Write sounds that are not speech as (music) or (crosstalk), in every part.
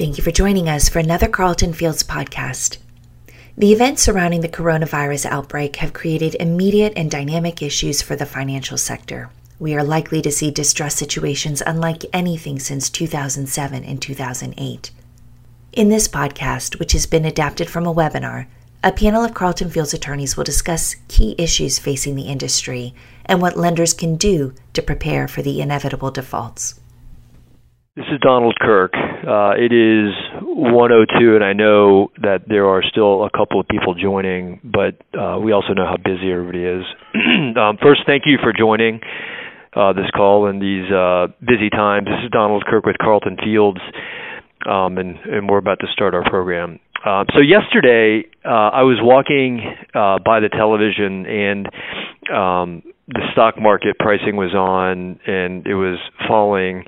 Thank you for joining us for another Carlton Fields podcast. The events surrounding the coronavirus outbreak have created immediate and dynamic issues for the financial sector. We are likely to see distress situations unlike anything since 2007 and 2008. In this podcast, which has been adapted from a webinar, a panel of Carlton Fields attorneys will discuss key issues facing the industry and what lenders can do to prepare for the inevitable defaults. This is Donald Kirk. Uh, it is 102, and I know that there are still a couple of people joining, but uh, we also know how busy everybody is. (clears throat) um, first, thank you for joining uh, this call in these uh, busy times. This is Donald Kirk with Carlton Fields, um, and, and we're about to start our program. Uh, so yesterday, uh, I was walking uh, by the television, and um, the stock market pricing was on, and it was falling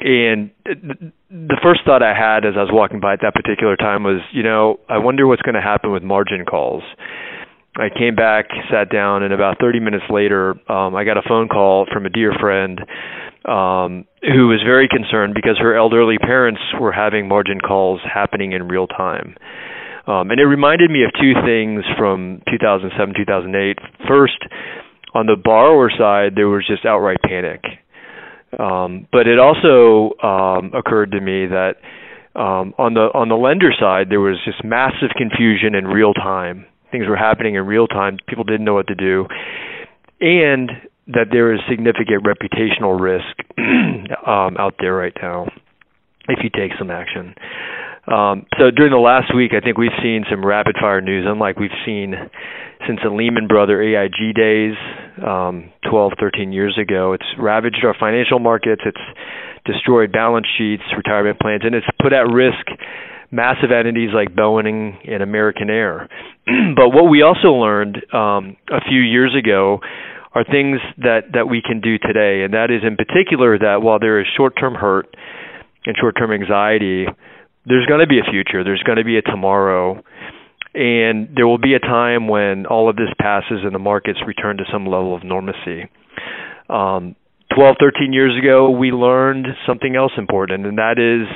and the first thought I had as I was walking by at that particular time was, you know, I wonder what's going to happen with margin calls. I came back, sat down, and about 30 minutes later, um, I got a phone call from a dear friend um, who was very concerned because her elderly parents were having margin calls happening in real time. Um, and it reminded me of two things from 2007, 2008. First, on the borrower side, there was just outright panic um, but it also um, occurred to me that um, on the on the lender side, there was just massive confusion in real time. Things were happening in real time. People didn't know what to do, and that there is significant reputational risk (clears throat) um, out there right now if you take some action. Um, so during the last week, I think we've seen some rapid fire news, unlike we've seen since the Lehman Brother AIG days, um, 12, 13 years ago. It's ravaged our financial markets. It's destroyed balance sheets, retirement plans, and it's put at risk massive entities like Boeing and American Air. (clears throat) but what we also learned um, a few years ago are things that, that we can do today, and that is in particular that while there is short-term hurt and short-term anxiety, there's going to be a future. There's going to be a tomorrow. And there will be a time when all of this passes and the markets return to some level of normalcy. Um, 12, 13 years ago, we learned something else important, and that is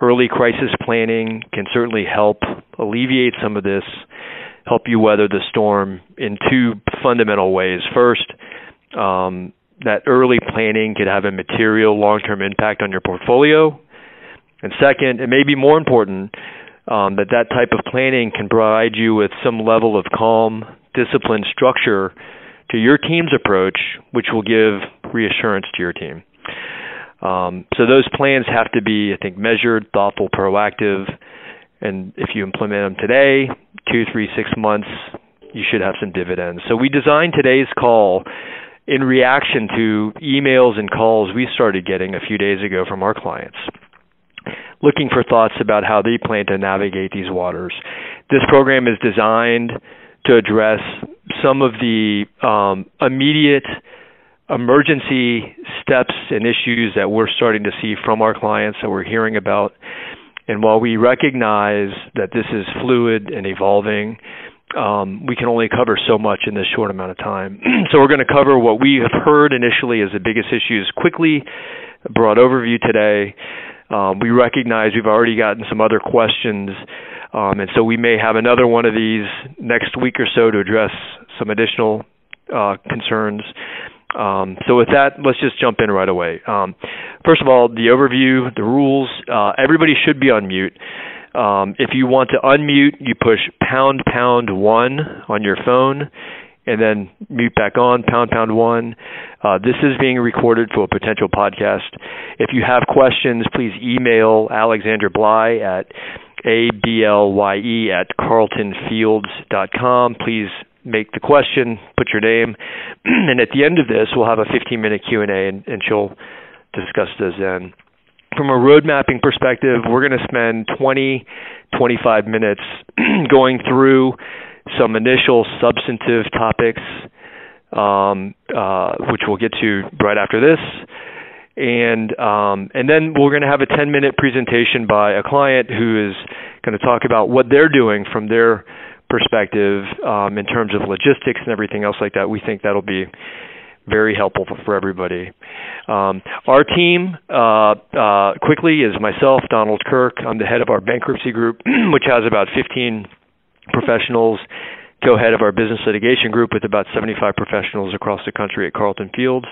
early crisis planning can certainly help alleviate some of this, help you weather the storm in two fundamental ways. First, um, that early planning could have a material long term impact on your portfolio and second, it may be more important um, that that type of planning can provide you with some level of calm, disciplined structure to your team's approach, which will give reassurance to your team. Um, so those plans have to be, I think, measured, thoughtful, proactive, and if you implement them today, two, three, six months, you should have some dividends. So we designed today's call in reaction to emails and calls we started getting a few days ago from our clients looking for thoughts about how they plan to navigate these waters. This program is designed to address some of the um, immediate emergency steps and issues that we're starting to see from our clients that we're hearing about. And while we recognize that this is fluid and evolving, um, we can only cover so much in this short amount of time. (clears throat) so we're going to cover what we have heard initially as the biggest issues quickly, broad overview today, um, we recognize we've already gotten some other questions, um, and so we may have another one of these next week or so to address some additional uh, concerns. Um, so with that, let's just jump in right away. Um, first of all, the overview, the rules. Uh, everybody should be on mute. Um, if you want to unmute, you push pound pound one on your phone and then mute back on, pound pound one. Uh, this is being recorded for a potential podcast. If you have questions, please email Alexandra Blye at a-b-l-y-e at carltonfields.com. Please make the question, put your name, (clears throat) and at the end of this, we'll have a 15-minute Q&A, and, and she'll discuss those then. From a road mapping perspective, we're going to spend 20, 25 minutes (clears throat) going through some initial substantive topics, um, uh, which we'll get to right after this. And um, and then we're going to have a 10 minute presentation by a client who is going to talk about what they're doing from their perspective um, in terms of logistics and everything else like that. We think that'll be very helpful for, everybody. Um, our team, uh, uh, quickly, is myself, Donald Kirk. I'm the head of our bankruptcy group, (clears throat) which has about 15 professionals, co head of our business litigation group with about 75 professionals across the country at Carlton Fields.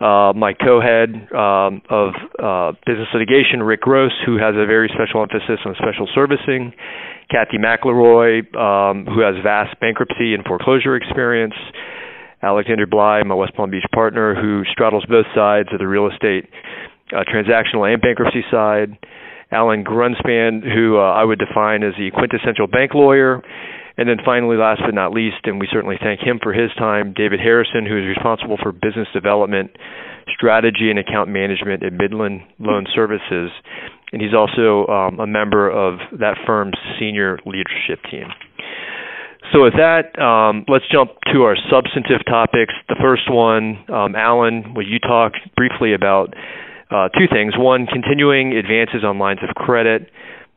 Uh, my co-head um, of uh, business litigation, Rick Gross, who has a very special emphasis on special servicing, Kathy McElroy, um, who has vast bankruptcy and foreclosure experience, Alexandra Blye, my West Palm Beach partner, who straddles both sides of the real estate uh, transactional and bankruptcy side. Alan Grunspan, who uh, I would define as the quintessential bank lawyer. And then finally, last but not least, and we certainly thank him for his time, David Harrison, who is responsible for business development, strategy, and account management at Midland Loan Services. And he's also um, a member of that firm's senior leadership team. So with that, um, let's jump to our substantive topics. The first one, um, Alan, well, you talked briefly about uh, two things. One, continuing advances on lines of credit.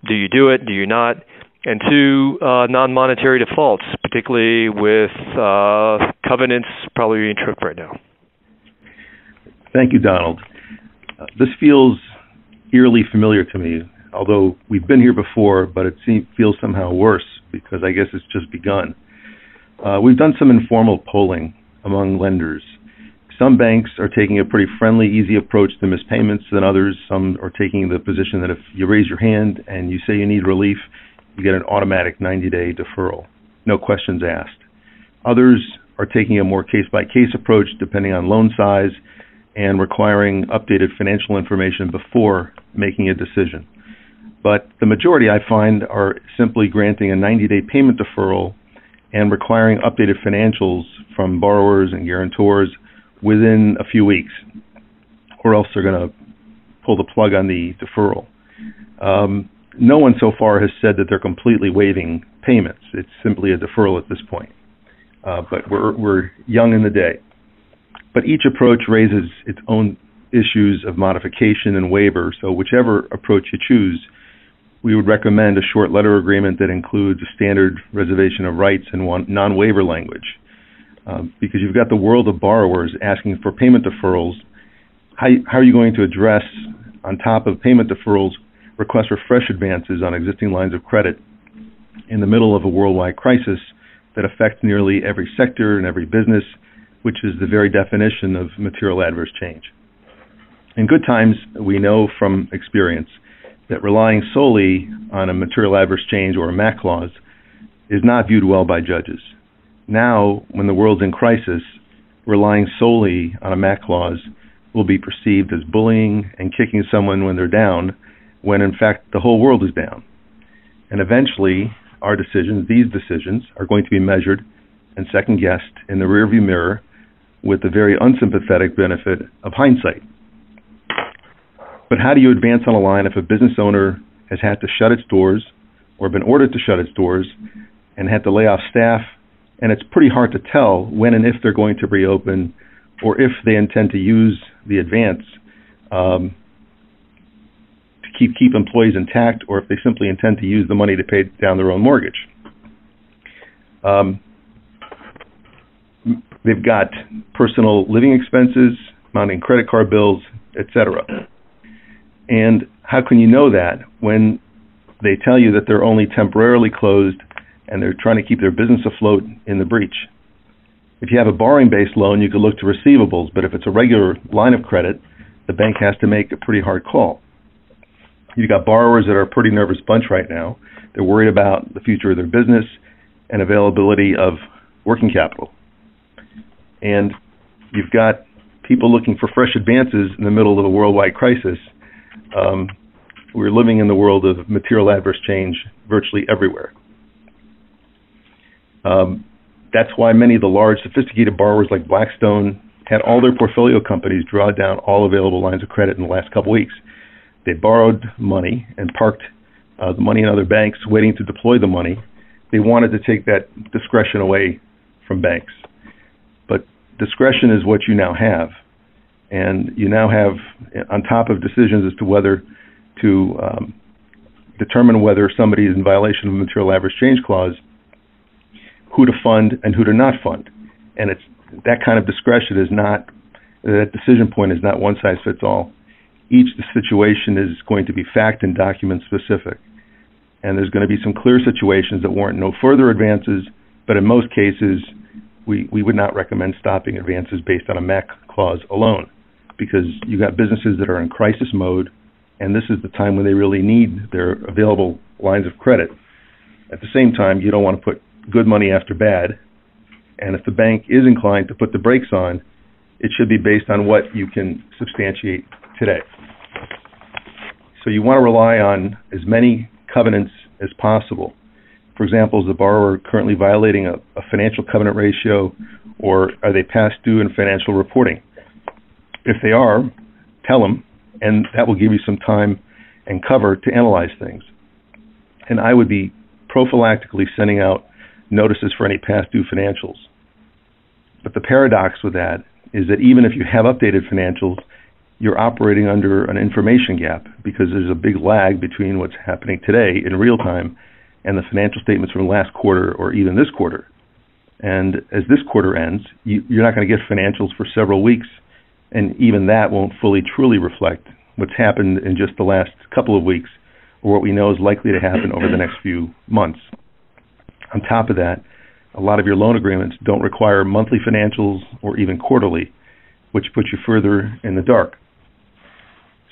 Do you do it? Do you not? And two, uh, non-monetary defaults, particularly with uh, covenants probably being tripped right now. Thank you, Donald. Uh, this feels eerily familiar to me, although we've been here before, but it seems, feels somehow worse because I guess it's just begun. Uh, we've done some informal polling among lenders. Some banks are taking a pretty friendly, easy approach to missed payments than others. Some are taking the position that if you raise your hand and you say you need relief, you get an automatic 90 day deferral, no questions asked. Others are taking a more case by case approach depending on loan size and requiring updated financial information before making a decision. But the majority I find are simply granting a 90 day payment deferral and requiring updated financials from borrowers and guarantors within a few weeks, or else they're going to pull the plug on the deferral. Um, no one so far has said that they're completely waiving payments. It's simply a deferral at this point. Uh, but we're, we're young in the day. But each approach raises its own issues of modification and waiver, so whichever approach you choose, we would recommend a short letter agreement that includes a standard reservation of rights and non waiver language. Um, because you've got the world of borrowers asking for payment deferrals. How, how are you going to address, on top of payment deferrals, requests for fresh advances on existing lines of credit in the middle of a worldwide crisis that affects nearly every sector and every business, which is the very definition of material adverse change? In good times, we know from experience that relying solely on a material adverse change or a MAC clause is not viewed well by judges. Now, when the world's in crisis, relying solely on a MAC clause will be perceived as bullying and kicking someone when they're down, when in fact the whole world is down. And eventually, our decisions, these decisions, are going to be measured and second guessed in the rearview mirror with the very unsympathetic benefit of hindsight. But how do you advance on a line if a business owner has had to shut its doors or been ordered to shut its doors and had to lay off staff? And it's pretty hard to tell when and if they're going to reopen or if they intend to use the advance um, to keep keep employees intact, or if they simply intend to use the money to pay down their own mortgage. Um, they've got personal living expenses, mounting credit card bills, etc. And how can you know that when they tell you that they're only temporarily closed and they're trying to keep their business afloat in the breach? If you have a borrowing based loan, you could look to receivables, but if it's a regular line of credit, the bank has to make a pretty hard call. You've got borrowers that are a pretty nervous bunch right now. They're worried about the future of their business and availability of working capital. And you've got people looking for fresh advances in the middle of a worldwide crisis um, we're living in the world of material adverse change virtually everywhere. Um, that's why many of the large, sophisticated borrowers like Blackstone had all their portfolio companies draw down all available lines of credit in the last couple weeks. They borrowed money and parked uh, the money in other banks, waiting to deploy the money. They wanted to take that discretion away from banks. But discretion is what you now have and you now have on top of decisions as to whether to um, determine whether somebody is in violation of the material adverse change clause, who to fund and who to not fund. And it's that kind of discretion is not that decision point is not one size fits all. Each situation is going to be fact and document specific. And there's going to be some clear situations that warrant no further advances, but in most cases, we, we would not recommend stopping advances based on a MAC clause alone because you've got businesses that are in crisis mode, and this is the time when they really need their available lines of credit. At the same time, you don't want to put good money after bad, and if the bank is inclined to put the brakes on, it should be based on what you can substantiate today. So you want to rely on as many covenants as possible. For example, is the borrower currently violating a, a financial covenant ratio or are they past due in financial reporting? If they are, tell them, and that will give you some time and cover to analyze things. And I would be prophylactically sending out notices for any past due financials. But the paradox with that is that even if you have updated financials, you're operating under an information gap because there's a big lag between what's happening today in real time and the financial statements from last quarter or even this quarter. And as this quarter ends, you, are not going to get financials for several weeks, and even that won't fully truly reflect what's happened in just the last couple of weeks or what we know is likely to happen over the next few months. On top of that, a lot of your loan agreements don't require monthly financials or even quarterly, which puts you further in the dark.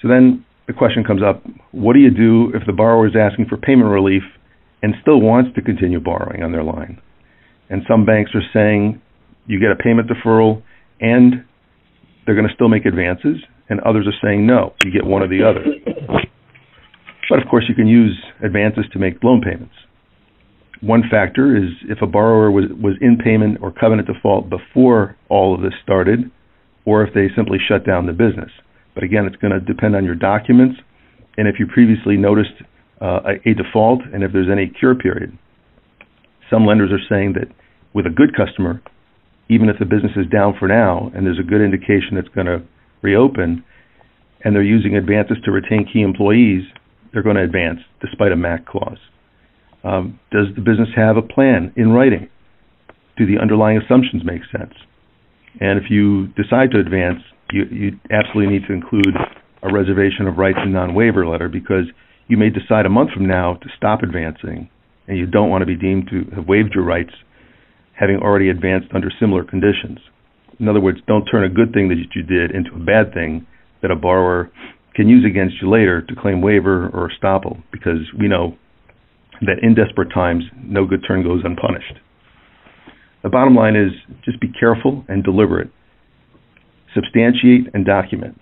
So then the question comes up what do you do if the borrower is asking for payment relief and still wants to continue borrowing on their line? And some banks are saying you get a payment deferral and they're going to still make advances, and others are saying no, you get one or the other. But of course, you can use advances to make loan payments. One factor is if a borrower was, was in payment or covenant default before all of this started, or if they simply shut down the business. But again, it's going to depend on your documents and if you previously noticed uh, a, a default and if there's any cure period. Some lenders are saying that with a good customer, even if the business is down for now and there's a good indication it's going to reopen and they're using advances to retain key employees, they're going to advance despite a MAC clause. Um, does the business have a plan in writing? Do the underlying assumptions make sense? And if you decide to advance, you, you absolutely need to include a reservation of rights and non-waiver letter because you may decide a month from now to stop advancing and you don't want to be deemed to have waived your rights having already advanced under similar conditions. In other words, don't turn a good thing that you did into a bad thing that a borrower can use against you later to claim waiver or estoppel because we know that in desperate times, no good turn goes unpunished. The bottom line is just be careful and deliberate substantiate and document.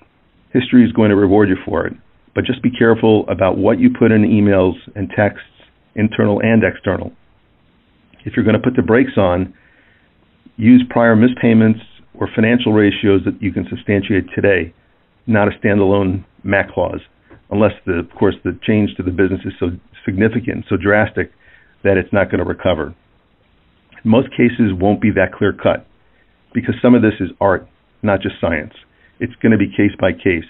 History is going to reward you for it, but just be careful about what you put in emails and texts, internal and external. If you're going to put the brakes on, use prior mispayments or financial ratios that you can substantiate today, not a standalone MAC clause, unless, the, of course, the change to the business is so significant, so drastic that it's not going to recover. Most cases won't be that clear cut because some of this is art not just science. It's going to be case by case.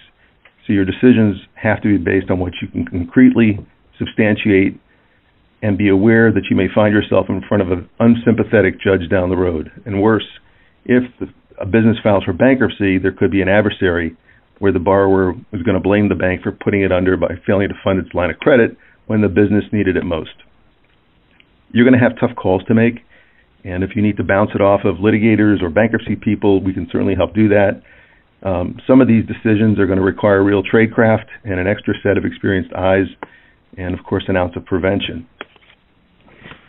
So your decisions have to be based on what you can concretely substantiate and be aware that you may find yourself in front of an unsympathetic judge down the road. And worse, if a business files for bankruptcy, there could be an adversary where the borrower is going to blame the bank for putting it under by failing to fund its line of credit when the business needed it most. You're going to have tough calls to make, and if you need to bounce it off of litigators or bankruptcy people, we can certainly help do that. Um, some of these decisions are going to require real tradecraft and an extra set of experienced eyes, and of course, an ounce of prevention.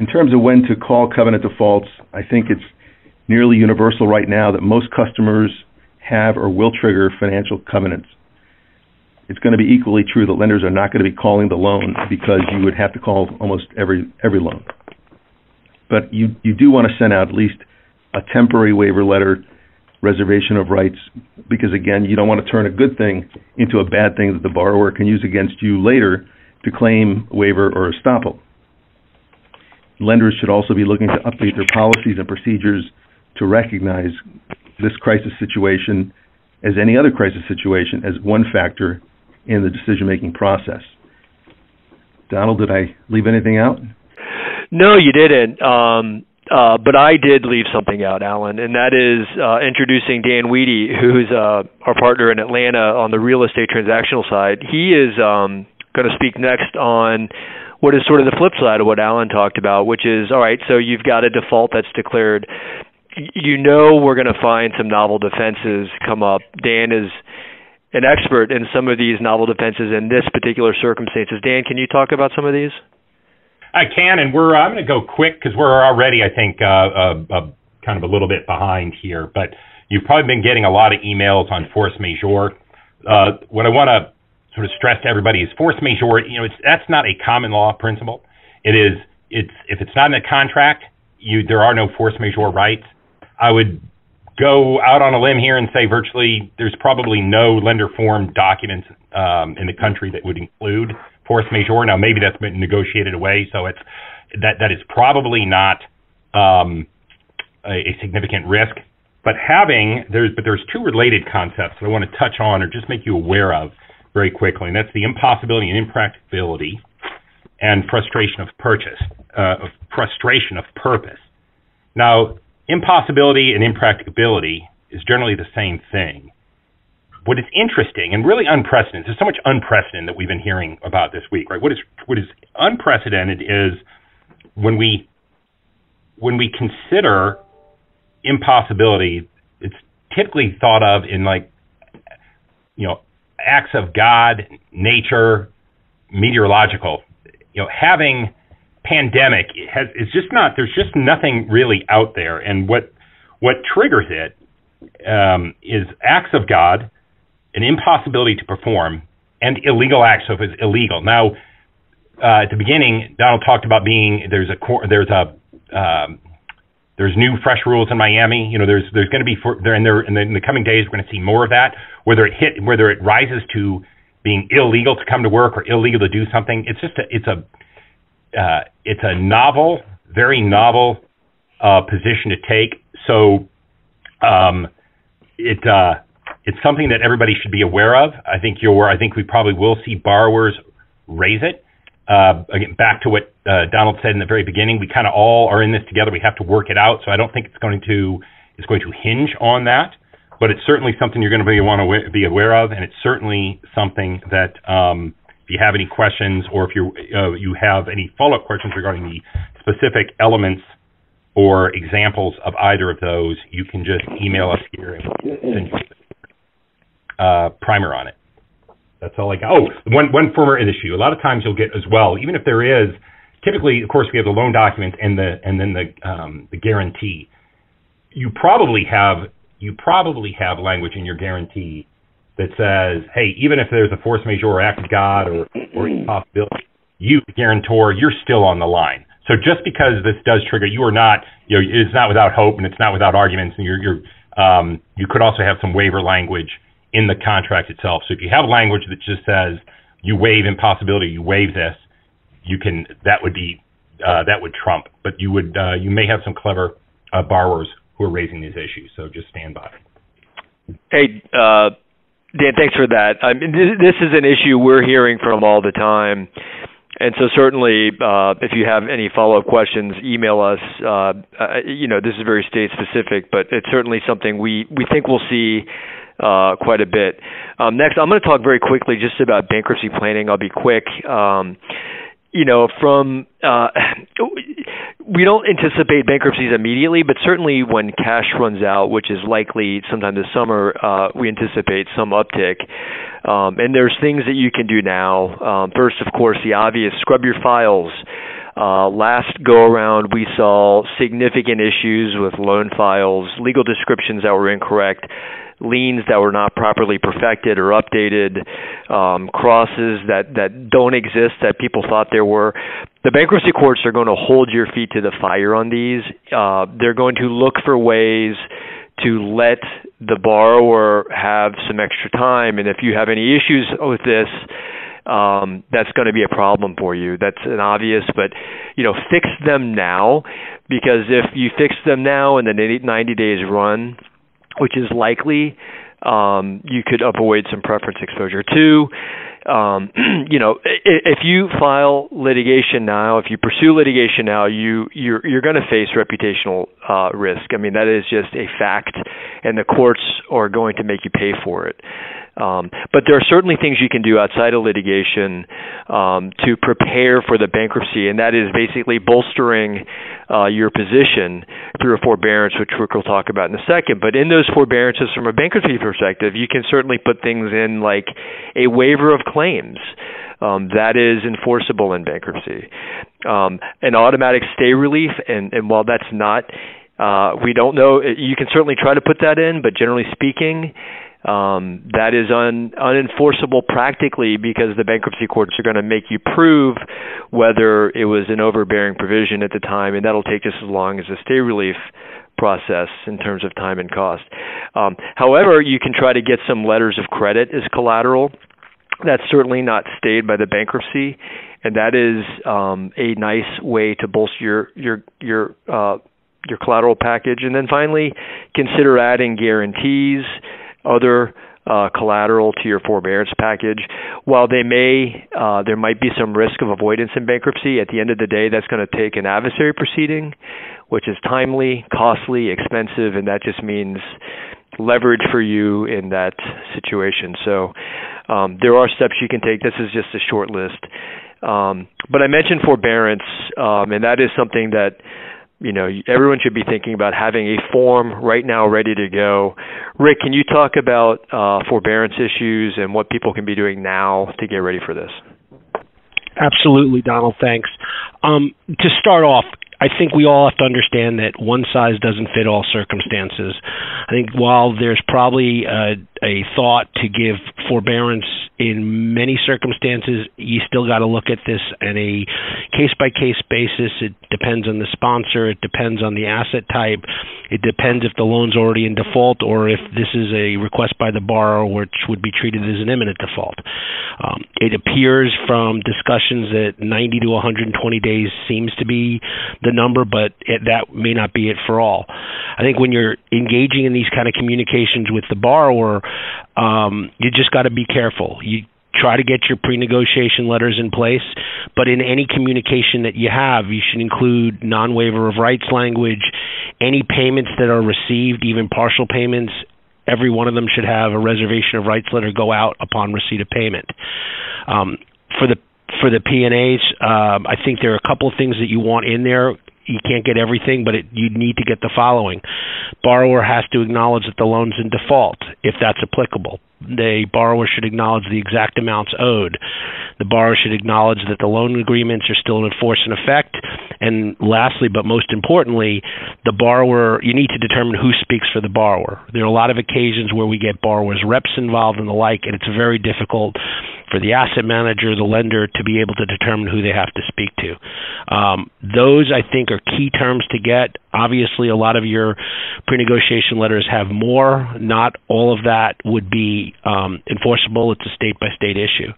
In terms of when to call covenant defaults, I think it's nearly universal right now that most customers have or will trigger financial covenants. It's going to be equally true that lenders are not going to be calling the loan because you would have to call almost every every loan but you you do want to send out at least a temporary waiver letter reservation of rights because again you don't want to turn a good thing into a bad thing that the borrower can use against you later to claim waiver or estoppel. Lenders should also be looking to update their policies and procedures to recognize this crisis situation as any other crisis situation as one factor in the decision making process. Donald, did I leave anything out? No, you didn't. Um, uh, but I did leave something out, Alan, and that is uh, introducing Dan Wheaty, who's uh, our partner in Atlanta on the real estate transactional side. He is um, going to speak next on what is sort of the flip side of what Alan talked about, which is all right. So you've got a default that's declared. You know we're going to find some novel defenses come up. Dan is an expert in some of these novel defenses in this particular circumstances. Dan, can you talk about some of these? I can, and we're I'm going to go quick because we're already, I think, uh, uh, uh, kind of a little bit behind here. But you've probably been getting a lot of emails on force majeure. Uh, what I want to sort of stress to everybody is force majeure. You know, it's that's not a common law principle. It is. It's if it's not in a contract, you there are no force majeure rights. I would go out on a limb here and say virtually there's probably no lender form documents um, in the country that would include force majeure. Now maybe that's been negotiated away, so it's that that is probably not um, a, a significant risk. But having there's but there's two related concepts that I want to touch on or just make you aware of very quickly, and that's the impossibility and impracticability and frustration of purchase, uh, of frustration of purpose. Now, impossibility and impracticability is generally the same thing. What is interesting and really unprecedented, there's so much unprecedented that we've been hearing about this week, right? What is what is unprecedented is when we when we consider impossibility, it's typically thought of in like you know acts of God, nature, meteorological. You know, having pandemic has is just not there's just nothing really out there and what what triggers it um, is acts of God, an impossibility to perform, and illegal acts. So if it's illegal. Now, uh, at the beginning, Donald talked about being there's a there's a um, there's new fresh rules in Miami. You know, there's there's going to be for, there in there in the, in the coming days we're going to see more of that. Whether it hit whether it rises to being illegal to come to work or illegal to do something, it's just a it's a uh, it's a novel, very novel uh, position to take. So um, it uh, it's something that everybody should be aware of. I think you're. I think we probably will see borrowers raise it. Uh, again, back to what uh, Donald said in the very beginning, we kind of all are in this together. We have to work it out. So I don't think it's going to it's going to hinge on that, but it's certainly something you're going to be want to be aware of, and it's certainly something that um, if you have any questions or if you uh, you have any follow-up questions regarding the specific elements or examples of either of those, you can just email us here and send you uh, primer on it. That's all I got. Oh, one one former issue. A lot of times you'll get as well, even if there is. Typically, of course, we have the loan document and the and then the um, the guarantee. You probably have you probably have language in your guarantee that says, hey, even if there's a force majeure act of God or, or impossibility, you, guarantor, you're still on the line. So just because this does trigger, you are not, you know, it's not without hope and it's not without arguments. And you're, you're, um, you could also have some waiver language in the contract itself. So if you have language that just says you waive impossibility, you waive this, you can, that would be, uh, that would trump. But you would, uh, you may have some clever uh, borrowers who are raising these issues. So just stand by. Hey, uh, Dan, thanks for that. I mean, this is an issue we're hearing from all the time. And so certainly, uh, if you have any follow-up questions, email us. Uh, uh, you know, this is very state specific, but it's certainly something we, we think we'll see uh, quite a bit. Um, next, I'm going to talk very quickly just about bankruptcy planning. I'll be quick. Um, you know, from uh, (laughs) we don't anticipate bankruptcies immediately, but certainly when cash runs out, which is likely sometime this summer, uh, we anticipate some uptick. Um, and there's things that you can do now. Um, first, of course, the obvious: scrub your files. Uh, last go around, we saw significant issues with loan files, legal descriptions that were incorrect liens that were not properly perfected or updated, um, crosses that, that don't exist that people thought there were. The bankruptcy courts are going to hold your feet to the fire on these. Uh, they're going to look for ways to let the borrower have some extra time. And if you have any issues with this, um, that's going to be a problem for you. That's an obvious, but you know, fix them now because if you fix them now and the 90 days run, which is likely, um, you could avoid some preference exposure. too. um, (clears throat) you know, if you file litigation now, if you pursue litigation now, you you're you're going to face reputational uh, risk. I mean, that is just a fact, and the courts are going to make you pay for it. Um, but there are certainly things you can do outside of litigation um, to prepare for the bankruptcy, and that is basically bolstering uh, your position through a forbearance, which will talk about in a second. But in those forbearances, from a bankruptcy perspective, you can certainly put things in like a waiver of claims. Um, that is enforceable in bankruptcy. Um, an automatic stay relief, and, and while that's not, uh, we don't know, you can certainly try to put that in, but generally speaking, um, that is un, unenforceable practically because the bankruptcy courts are going to make you prove whether it was an overbearing provision at the time, and that'll take just as long as the stay relief process in terms of time and cost. Um, however, you can try to get some letters of credit as collateral. That's certainly not stayed by the bankruptcy, and that is um, a nice way to bolster your your your uh, your collateral package. And then finally, consider adding guarantees other uh, collateral to your forbearance package. While they may, uh, there might be some risk of avoidance in bankruptcy. At the end of the day, that's going to take an adversary proceeding, which is timely, costly, expensive, and that just means leverage for you in that situation. So um, there are steps you can take. This is just a short list. Um, but I mentioned forbearance, um, and that is something that you know everyone should be thinking about having a form right now ready to go. Rick, can you talk about uh, forbearance issues and what people can be doing now to get ready for this? Absolutely, Donald. Thanks. Um, to start off, I think we all have to understand that one size doesn't fit all circumstances. I think while there's probably a, a thought to give forbearance in many circumstances, you still got to look at this on a case by case basis. It depends on the sponsor, it depends on the asset type, it depends if the loan's already in default or if this is a request by the borrower which would be treated as an imminent default. Um, it appears from discussions that 90 to 120 days seems to be the number, but it, that may not be it for all. I think when you're engaging in these kind of communications with the borrower, um, you just got to be careful. You try to get your pre-negotiation letters in place but in any communication that you have you should include non-waiver of rights language. Any payments that are received even partial payments every one of them should have a reservation of rights letter go out upon receipt of payment. Um, for the for the PNLs, um, I think there are a couple of things that you want in there you can't get everything, but it, you need to get the following. Borrower has to acknowledge that the loan's in default, if that's applicable. The borrower should acknowledge the exact amounts owed. The borrower should acknowledge that the loan agreements are still in force and effect. And lastly, but most importantly, the borrower, you need to determine who speaks for the borrower. There are a lot of occasions where we get borrowers' reps involved and the like, and it's very difficult for the asset manager, the lender, to be able to determine who they have to speak to. Um, those, I think, are key terms to get. Obviously, a lot of your pre-negotiation letters have more. Not all of that would be um, enforceable. It's a state-by-state issue.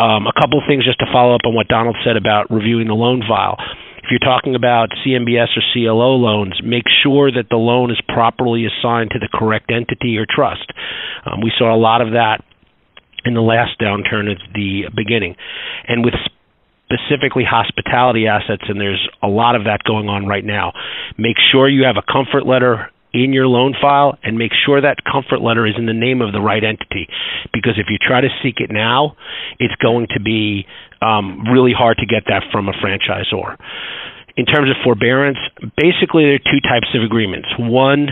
Um, a couple of things just to follow up on what Donald said about reviewing the loan file. If you're talking about CMBS or CLO loans, make sure that the loan is properly assigned to the correct entity or trust. Um, we saw a lot of that in the last downturn at the beginning. And with specifically hospitality assets, and there's a lot of that going on right now, make sure you have a comfort letter in your loan file and make sure that comfort letter is in the name of the right entity. Because if you try to seek it now, it's going to be um, really hard to get that from a franchisor in terms of forbearance, basically there are two types of agreements. One,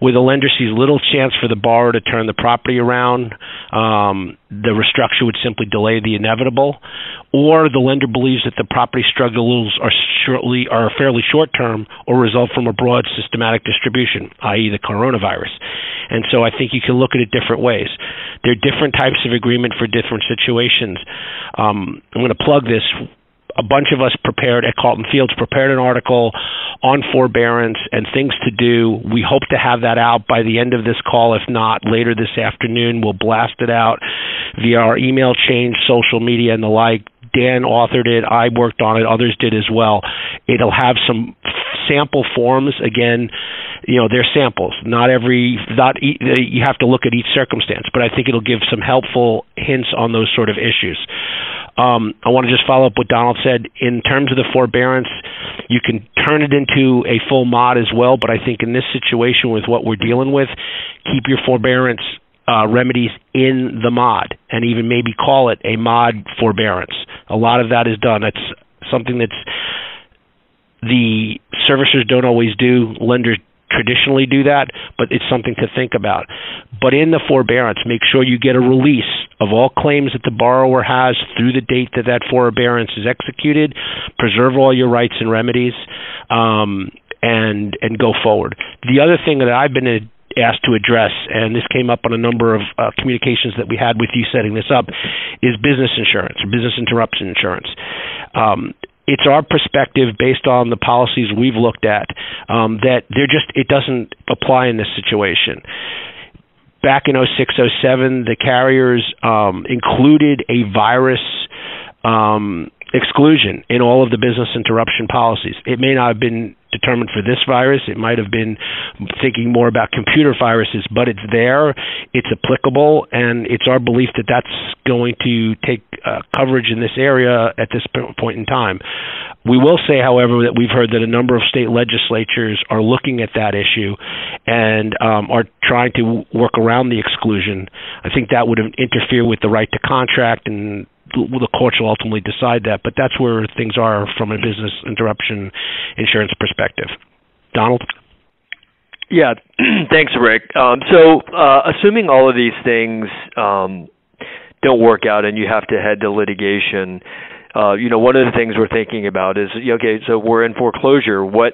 where the lender sees little chance for the borrower to turn the property around, um, the restructure would simply delay the inevitable, or the lender believes that the property struggles are shortly are fairly short term or result from a broad systematic distribution, i.e., the coronavirus. And so I think you can look at it different ways. There are different types of agreement for different situations. Um, I'm going to plug this a bunch of us prepared at Carlton Fields prepared an article on forbearance and things to do. We hope to have that out by the end of this call. If not, later this afternoon, we'll blast it out via our email chain, social media, and the like. Dan authored it. I worked on it. Others did as well. It'll have some sample forms. Again, you know, they're samples. Not every, not you have to look at each circumstance, but I think it'll give some helpful hints on those sort of issues. Um, I want to just follow up what Donald said. In terms of the forbearance, you can turn it into a full mod as well, but I think in this situation with what we're dealing with, keep your forbearance uh, remedies in the mod and even maybe call it a mod forbearance. A lot of that is done. That's something that's the servicers don't always do. Lenders traditionally do that, but it's something to think about. But in the forbearance, make sure you get a release of all claims that the borrower has through the date that that forbearance is executed. Preserve all your rights and remedies, um, and and go forward. The other thing that I've been asked to address, and this came up on a number of uh, communications that we had with you setting this up, is business insurance, business interruption insurance. Um, it's our perspective based on the policies we've looked at um, that they're just it doesn't apply in this situation. Back in 06, 07, the carriers um, included a virus um, exclusion in all of the business interruption policies. It may not have been determined for this virus. It might have been thinking more about computer viruses, but it's there, it's applicable, and it's our belief that that's going to take uh, coverage in this area at this point in time. We will say, however, that we've heard that a number of state legislatures are looking at that issue and um, are trying to work around the exclusion. I think that would interfere with the right to contract and the courts will ultimately decide that. But that's where things are from a business interruption insurance perspective. Donald. Yeah, (clears throat) thanks, Rick. Um, so, uh, assuming all of these things um, don't work out and you have to head to litigation, uh, you know, one of the things we're thinking about is okay, so we're in foreclosure. What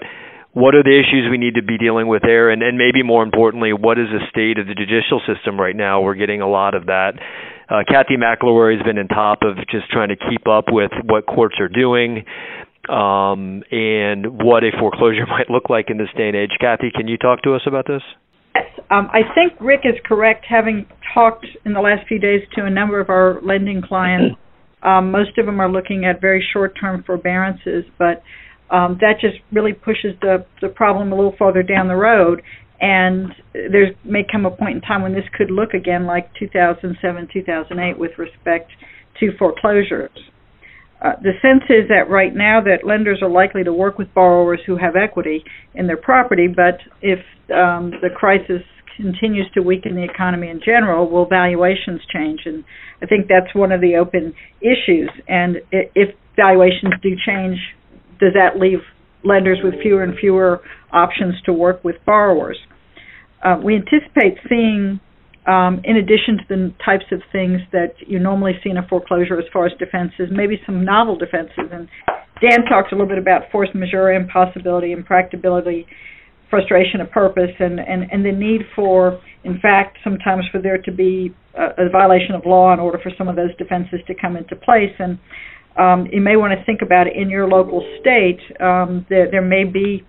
what are the issues we need to be dealing with there, and, and maybe more importantly, what is the state of the judicial system right now? We're getting a lot of that uh, Kathy McElroy has been on top of just trying to keep up with what courts are doing um, and what a foreclosure (laughs) might look like in this day and age. Kathy, can you talk to us about this? Yes, um, I think Rick is correct. Having talked in the last few days to a number of our lending clients, (clears throat) um, most of them are looking at very short-term forbearances, but um, that just really pushes the the problem a little farther down the road and there may come a point in time when this could look again like 2007, 2008 with respect to foreclosures. Uh, the sense is that right now that lenders are likely to work with borrowers who have equity in their property, but if um, the crisis continues to weaken the economy in general, will valuations change? And I think that's one of the open issues. And if valuations do change, does that leave lenders with fewer and fewer options to work with borrowers. Uh, we anticipate seeing, um, in addition to the types of things that you normally see in a foreclosure as far as defenses, maybe some novel defenses. And Dan talked a little bit about force majeure, impossibility, impracticability, frustration of purpose, and, and, and the need for, in fact, sometimes for there to be a, a violation of law in order for some of those defenses to come into place. And um, you may want to think about in your local state. Um, there, there may be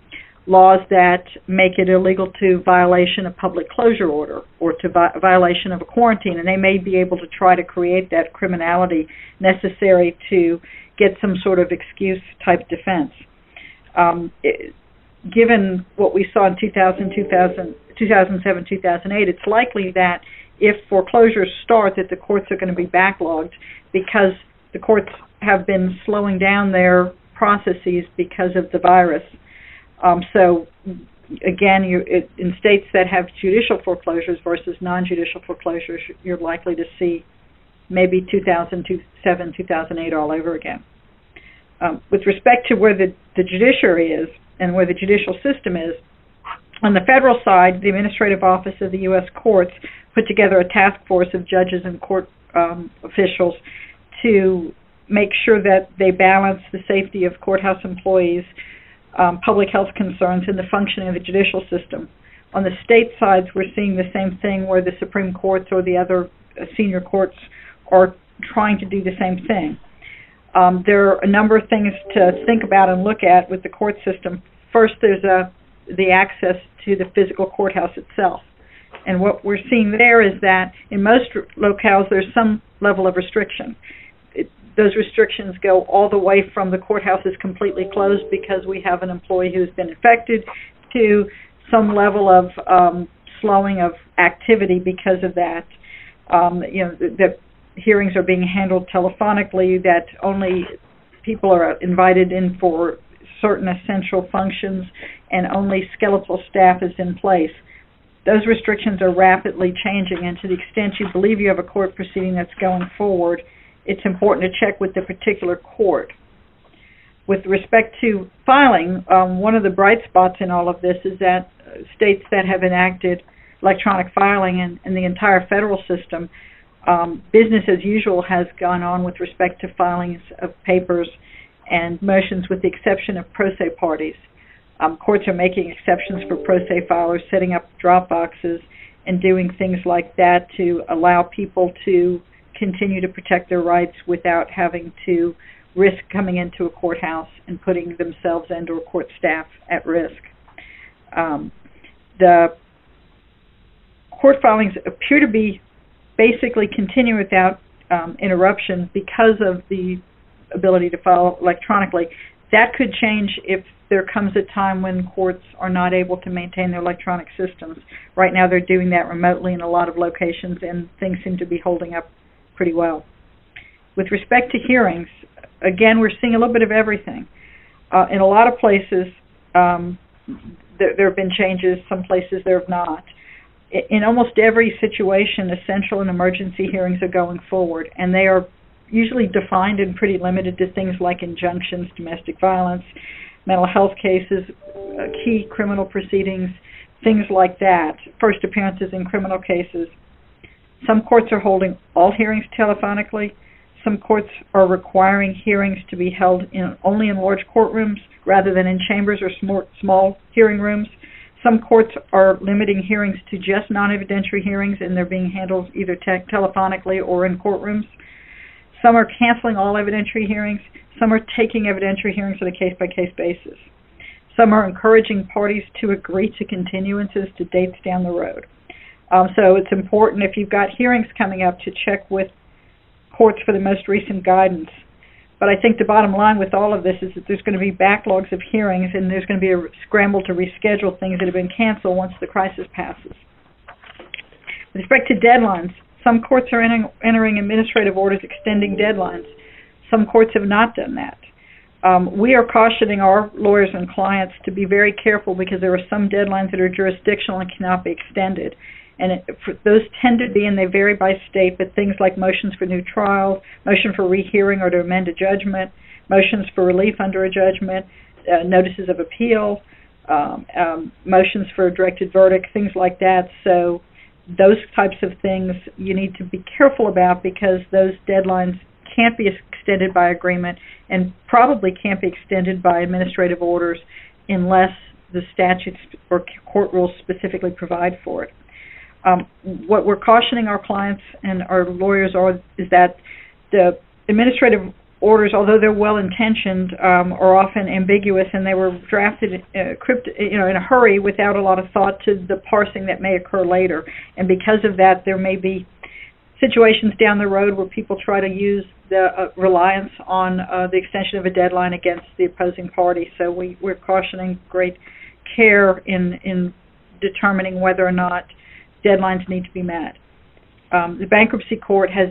laws that make it illegal to violation a public closure order or to vi- violation of a quarantine, and they may be able to try to create that criminality necessary to get some sort of excuse type defense. Um, it, given what we saw in 2000, 2000, 2007, 2008, it's likely that if foreclosures start, that the courts are going to be backlogged because the courts have been slowing down their processes because of the virus. Um, so again, you, it, in states that have judicial foreclosures versus non-judicial foreclosures, you're likely to see maybe 2007, 2008 all over again. Um, with respect to where the, the judiciary is and where the judicial system is, on the federal side, the Administrative Office of the U.S. Courts put together a task force of judges and court um, officials to make sure that they balance the safety of courthouse employees, um, public health concerns, and the functioning of the judicial system. On the state sides, we're seeing the same thing where the Supreme Courts or the other uh, senior courts are trying to do the same thing. Um, there are a number of things to think about and look at with the court system. First, there's a, the access to the physical courthouse itself. And what we're seeing there is that in most locales, there's some level of restriction those restrictions go all the way from the courthouse is completely closed because we have an employee who's been infected to some level of um, slowing of activity because of that. Um, you know, the hearings are being handled telephonically, that only people are invited in for certain essential functions, and only skeletal staff is in place. Those restrictions are rapidly changing, and to the extent you believe you have a court proceeding that's going forward, it's important to check with the particular court. With respect to filing, um, one of the bright spots in all of this is that states that have enacted electronic filing and, and the entire federal system, um, business as usual has gone on with respect to filings of papers and motions, with the exception of pro se parties. Um, courts are making exceptions for pro se filers, setting up drop boxes and doing things like that to allow people to continue to protect their rights without having to risk coming into a courthouse and putting themselves and or court staff at risk. Um, the court filings appear to be basically continuing without um, interruption because of the ability to file electronically. That could change if there comes a time when courts are not able to maintain their electronic systems. Right now, they're doing that remotely in a lot of locations, and things seem to be holding up pretty well. With respect to hearings, again, we're seeing a little bit of everything. Uh, in a lot of places, um, there, there have been changes. Some places there have not. In almost every situation, essential and emergency hearings are going forward, and they are usually defined and pretty limited to things like injunctions, domestic violence, mental health cases, uh, key criminal proceedings, things like that, first appearances in criminal cases. Some courts are holding all hearings telephonically. Some courts are requiring hearings to be held in, only in large courtrooms rather than in chambers or small, small hearing rooms. Some courts are limiting hearings to just non-evidentiary hearings, and they're being handled either te- telephonically or in courtrooms. Some are canceling all evidentiary hearings. Some are taking evidentiary hearings on a case-by-case basis. Some are encouraging parties to agree to continuances to dates down the road. Um, so it's important if you've got hearings coming up to check with courts for the most recent guidance. But I think the bottom line with all of this is that there's going to be backlogs of hearings and there's going to be a scramble to reschedule things that have been canceled once the crisis passes. With respect to deadlines, some courts are entering, entering administrative orders extending deadlines. Some courts have not done that. Um, we are cautioning our lawyers and clients to be very careful because there are some deadlines that are jurisdictional and cannot be extended and it, for, those tend to be, and they vary by state, but things like motions for new trial, motion for rehearing or to amend a judgment, motions for relief under a judgment, uh, notices of appeal, um, um, motions for a directed verdict, things like that. So those types of things you need to be careful about because those deadlines can't be extended by agreement and probably can't be extended by administrative orders unless the statutes or court rules specifically provide for it. Um, what we're cautioning our clients and our lawyers are is that the administrative orders, although they're well intentioned, um, are often ambiguous, and they were drafted uh, crypt, you know, in a hurry without a lot of thought to the parsing that may occur later. And because of that, there may be situations down the road where people try to use the uh, reliance on uh, the extension of a deadline against the opposing party. So we, we're cautioning great care in in determining whether or not deadlines need to be met. Um, the bankruptcy court has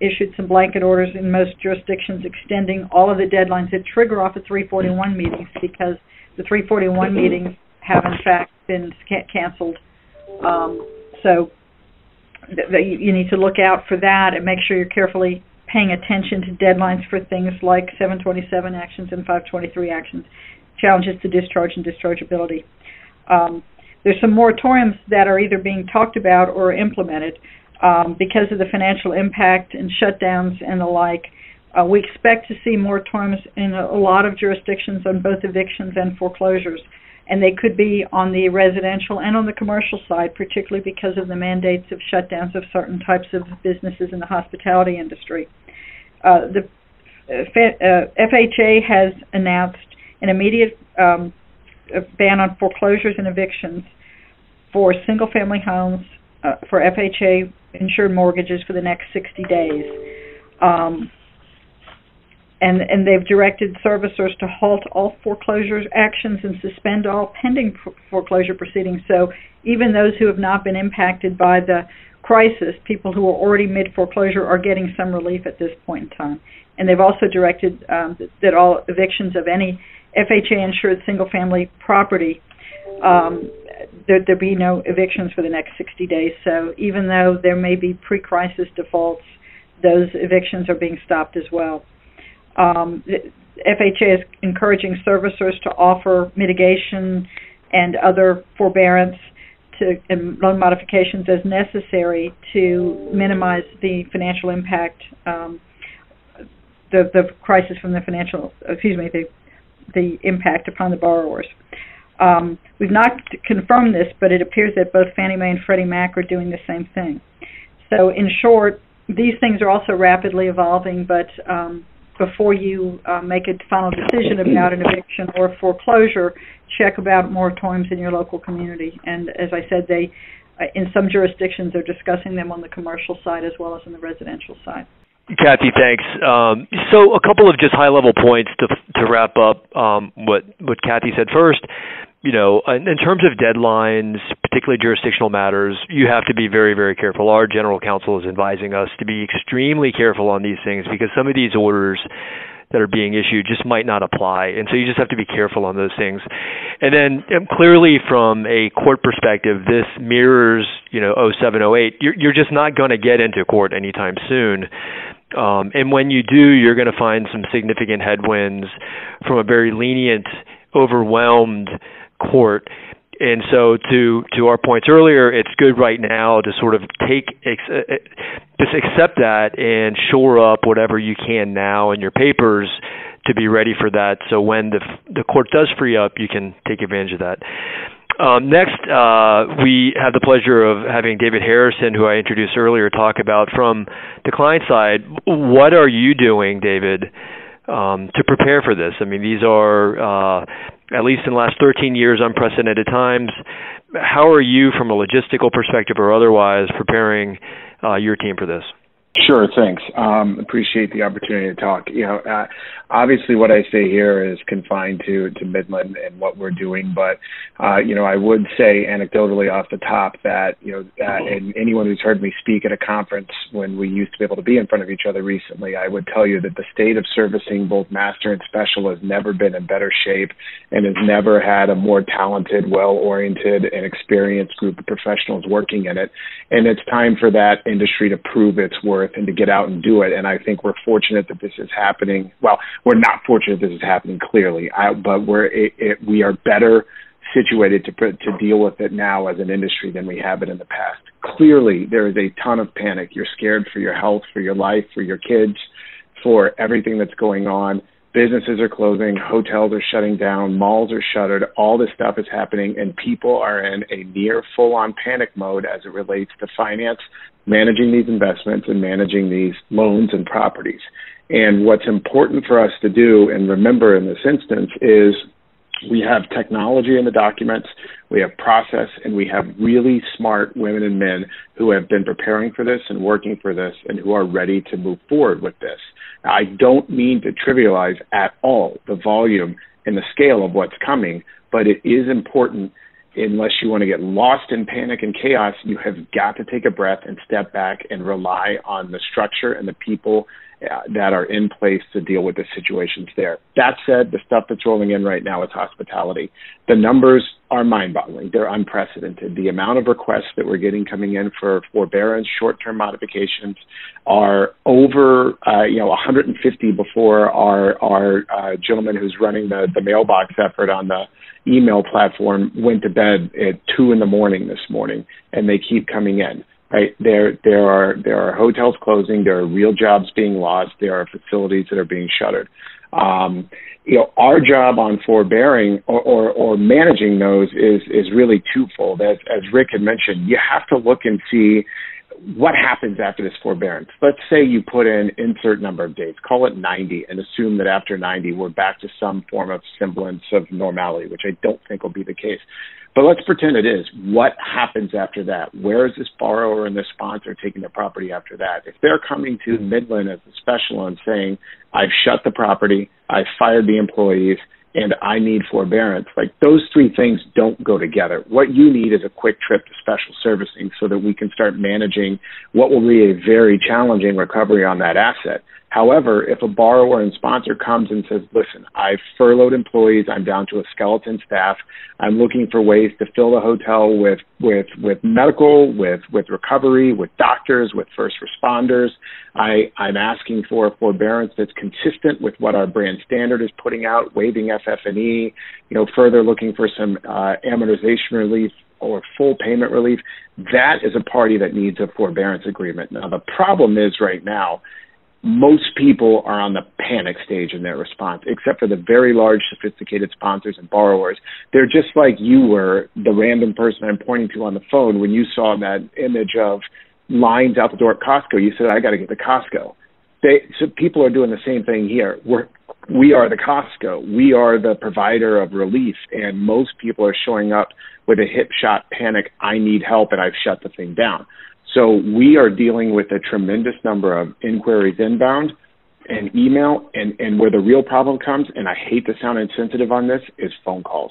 issued some blanket orders in most jurisdictions extending all of the deadlines that trigger off of 341 meetings because the 341 meetings have in fact been ca- canceled. Um, so th- th- you need to look out for that and make sure you're carefully paying attention to deadlines for things like 727 actions and 523 actions, challenges to discharge and dischargeability. Um, there's some moratoriums that are either being talked about or implemented um, because of the financial impact and shutdowns and the like. Uh, we expect to see moratoriums in a, a lot of jurisdictions on both evictions and foreclosures, and they could be on the residential and on the commercial side, particularly because of the mandates of shutdowns of certain types of businesses in the hospitality industry. Uh, the uh, FHA has announced an immediate um, ban on foreclosures and evictions for single family homes uh, for FHA insured mortgages for the next 60 days. Um, and and they've directed servicers to halt all foreclosure actions and suspend all pending foreclosure proceedings. So even those who have not been impacted by the crisis, people who are already mid foreclosure are getting some relief at this point in time. And they've also directed um, that all evictions of any FHA insured single family property um, there, there be no evictions for the next 60 days. So even though there may be pre-crisis defaults, those evictions are being stopped as well. Um, FHA is encouraging servicers to offer mitigation and other forbearance to and loan modifications as necessary to minimize the financial impact, um, the the crisis from the financial excuse me the the impact upon the borrowers. Um, we've not confirmed this, but it appears that both Fannie Mae and Freddie Mac are doing the same thing. So, in short, these things are also rapidly evolving, but um, before you uh, make a final decision about an eviction or foreclosure, check about moratoriums in your local community. And as I said, they, uh, in some jurisdictions, are discussing them on the commercial side as well as on the residential side. Kathy, thanks. Um, so, a couple of just high-level points to to wrap up um, what what Kathy said. First, you know, in, in terms of deadlines, particularly jurisdictional matters, you have to be very, very careful. Our general counsel is advising us to be extremely careful on these things because some of these orders that are being issued just might not apply. And so you just have to be careful on those things. And then um, clearly from a court perspective, this mirrors, you know, 0708. You're, you're just not going to get into court anytime soon. Um, and when you do, you're going to find some significant headwinds from a very lenient, overwhelmed court. And so, to to our points earlier, it's good right now to sort of take ex, uh, just accept that and shore up whatever you can now in your papers to be ready for that. So when the the court does free up, you can take advantage of that. Um, next, uh, we have the pleasure of having David Harrison, who I introduced earlier, talk about from the client side. What are you doing, David, um, to prepare for this? I mean, these are uh, at least in the last 13 years, unprecedented times. How are you, from a logistical perspective or otherwise, preparing uh, your team for this? Sure, thanks. Um, appreciate the opportunity to talk. You know, uh, obviously, what I say here is confined to to Midland and what we're doing, but uh, you know, I would say anecdotally off the top that you know, uh, and anyone who's heard me speak at a conference when we used to be able to be in front of each other recently, I would tell you that the state of servicing both master and special has never been in better shape and has never had a more talented, well-oriented, and experienced group of professionals working in it. And it's time for that industry to prove its worth and to get out and do it. And I think we're fortunate that this is happening. Well, we're not fortunate this is happening clearly, I, but we're it, it, we are better situated to to deal with it now as an industry than we have it in the past. Clearly, there is a ton of panic. You're scared for your health, for your life, for your kids, for everything that's going on businesses are closing, hotels are shutting down, malls are shuttered, all this stuff is happening, and people are in a near full on panic mode as it relates to finance, managing these investments, and managing these loans and properties. And what's important for us to do and remember in this instance is we have technology in the documents, we have process, and we have really smart women and men who have been preparing for this and working for this and who are ready to move forward with this. Now, I don't mean to trivialize at all the volume and the scale of what's coming, but it is important unless you want to get lost in panic and chaos, you have got to take a breath and step back and rely on the structure and the people that are in place to deal with the situations there. That said, the stuff that's rolling in right now is hospitality. The numbers are mind-boggling. They're unprecedented. The amount of requests that we're getting coming in for forbearance, short-term modifications, are over, uh, you know, 150 before our our uh, gentleman who's running the the mailbox effort on the email platform went to bed at two in the morning this morning, and they keep coming in right? There, there are there are hotels closing. There are real jobs being lost. There are facilities that are being shuttered. Um, you know, our job on forbearing or, or, or managing those is is really twofold. As as Rick had mentioned, you have to look and see what happens after this forbearance? Let's say you put in insert number of days, call it 90, and assume that after 90 we're back to some form of semblance of normality, which I don't think will be the case. But let's pretend it is. What happens after that? Where is this borrower and the sponsor taking the property after that? If they're coming to Midland as a special and saying, I've shut the property, I've fired the employees, and I need forbearance. Like those three things don't go together. What you need is a quick trip to special servicing so that we can start managing what will be a very challenging recovery on that asset. However, if a borrower and sponsor comes and says, listen, I've furloughed employees, I'm down to a skeleton staff, I'm looking for ways to fill the hotel with, with, with medical, with, with recovery, with doctors, with first responders, I, I'm asking for a forbearance that's consistent with what our brand standard is putting out, waiving FF&E, you know, further looking for some uh, amortization relief or full payment relief. That is a party that needs a forbearance agreement. Now, the problem is right now, most people are on the panic stage in their response, except for the very large, sophisticated sponsors and borrowers. They're just like you were, the random person I'm pointing to on the phone, when you saw that image of lines out the door at Costco. You said, I got to get to Costco. They, so people are doing the same thing here. We're, we are the Costco. We are the provider of relief, and most people are showing up with a hip shot panic. I need help, and I've shut the thing down. So we are dealing with a tremendous number of inquiries inbound and email, and, and where the real problem comes, and I hate to sound insensitive on this, is phone calls.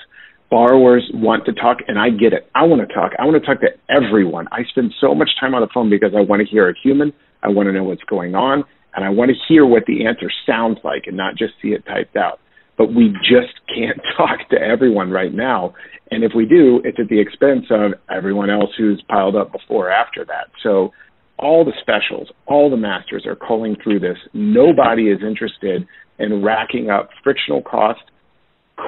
Borrowers want to talk, and I get it. I want to talk. I want to talk to everyone. I spend so much time on the phone because I want to hear a human. I want to know what's going on, and I want to hear what the answer sounds like and not just see it typed out. But we just can't (laughs) talk to everyone right now. And if we do, it's at the expense of everyone else who's piled up before or after that. So all the specials, all the masters are culling through this. Nobody is interested in racking up frictional cost,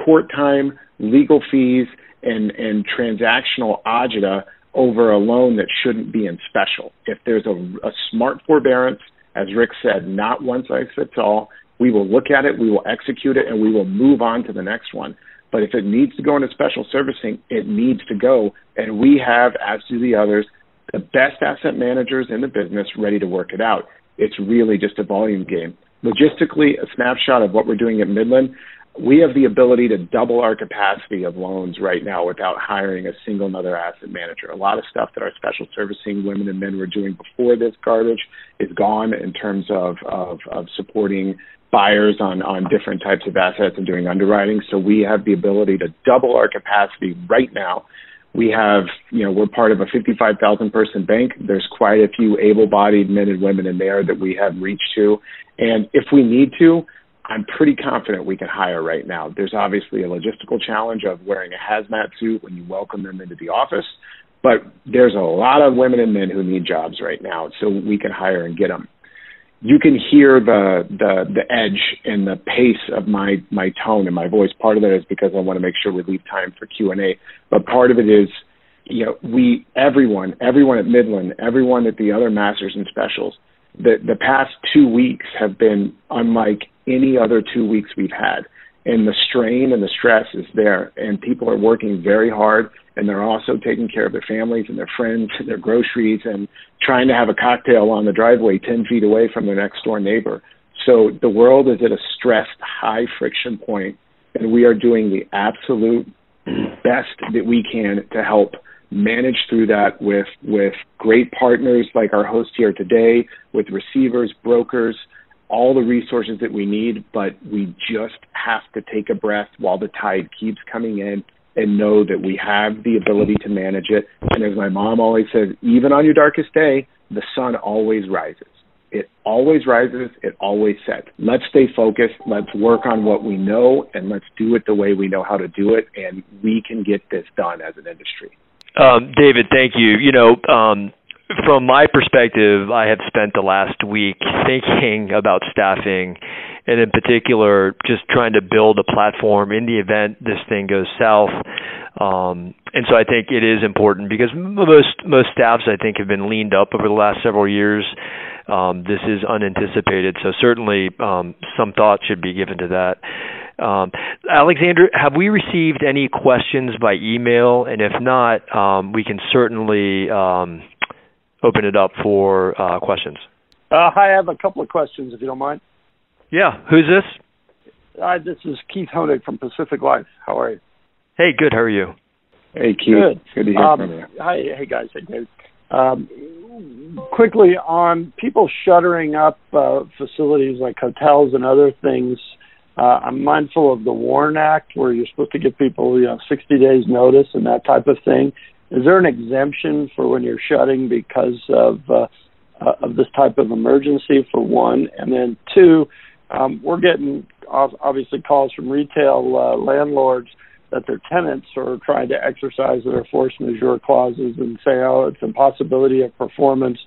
court time, legal fees, and, and transactional agita over a loan that shouldn't be in special. If there's a, a smart forbearance, as Rick said, not one size fits all, we will look at it, we will execute it, and we will move on to the next one. But if it needs to go into special servicing, it needs to go. And we have, as do the others, the best asset managers in the business ready to work it out. It's really just a volume game. Logistically, a snapshot of what we're doing at Midland, we have the ability to double our capacity of loans right now without hiring a single other asset manager. A lot of stuff that our special servicing women and men were doing before this garbage is gone in terms of, of, of supporting buyers on, on different types of assets and doing underwriting. So we have the ability to double our capacity right now. We have, you know, we're part of a 55,000 person bank. There's quite a few able bodied men and women in there that we have reached to. And if we need to, I'm pretty confident we can hire right now. There's obviously a logistical challenge of wearing a hazmat suit when you welcome them into the office, but there's a lot of women and men who need jobs right now, so we can hire and get them you can hear the the the edge and the pace of my my tone and my voice. Part of that is because I want to make sure we leave time for Q and A, but part of it is, you know, we everyone everyone at Midland, everyone at the other masters and specials. The the past two weeks have been unlike any other two weeks we've had. And the strain and the stress is there. And people are working very hard and they're also taking care of their families and their friends and (laughs) their groceries and trying to have a cocktail on the driveway 10 feet away from their next door neighbor. So the world is at a stressed high friction point and we are doing the absolute best that we can to help manage through that with with great partners like our host here today with receivers brokers all the resources that we need, but we just have to take a breath while the tide keeps coming in and know that we have the ability to manage it. And as my mom always says, even on your darkest day, the sun always rises. It always rises, it always sets. Let's stay focused, let's work on what we know, and let's do it the way we know how to do it, and we can get this done as an industry. Um, David, thank you. You know, um, from my perspective, I have spent the last week thinking about staffing and in particular just trying to build a platform in the event this thing goes south. Um, and so I think it is important because most most staffs I think have been leaned up over the last several years. Um, this is unanticipated, so certainly um, some thought should be given to that. Um, Alexandra, have we received any questions by email? And if not, um, we can certainly um, open it up for uh, questions. Uh, hi, I have a couple of questions, if you don't mind. Yeah, who's this? Uh, this is Keith Honig from Pacific Life. How are you? Hey, good. How are you? Hey, Keith. Good. Good to hear um, from you. Hi, hey guys. Hey, Dave. Um, quickly on people shuttering up uh, facilities like hotels and other things. Uh, I'm mindful of the WARN Act, where you're supposed to give people, you know, 60 days notice and that type of thing. Is there an exemption for when you're shutting because of uh, uh, of this type of emergency? For one, and then two, um, we're getting obviously calls from retail uh, landlords that their tenants are trying to exercise their force majeure clauses and say, "Oh, it's impossibility of performance.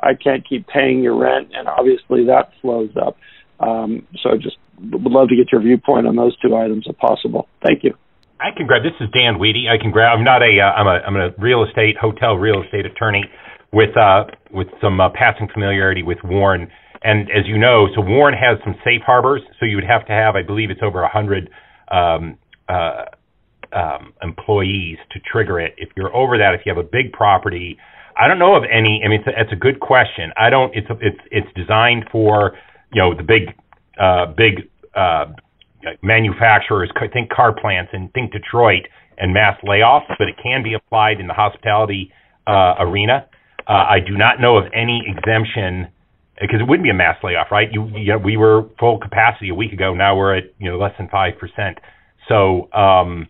I can't keep paying your rent," and obviously that slows up. Um, so, I just would love to get your viewpoint on those two items, if possible. Thank you. I can grab. This is Dan Weedy. I can grab. I'm not a. Uh, I'm a. I'm a real estate hotel real estate attorney with uh with some uh, passing familiarity with WARN. And as you know, so WARN has some safe harbors. So you would have to have, I believe, it's over a hundred um, uh, um, employees to trigger it. If you're over that, if you have a big property, I don't know of any. I mean, it's a, it's a good question. I don't. It's a, it's it's designed for you know the big uh, big uh, manufacturers, think car plants and think Detroit and mass layoffs, but it can be applied in the hospitality uh, arena. Uh, I do not know of any exemption because it wouldn't be a mass layoff, right? You, you know, we were full capacity a week ago. Now we're at you know less than five percent. So um,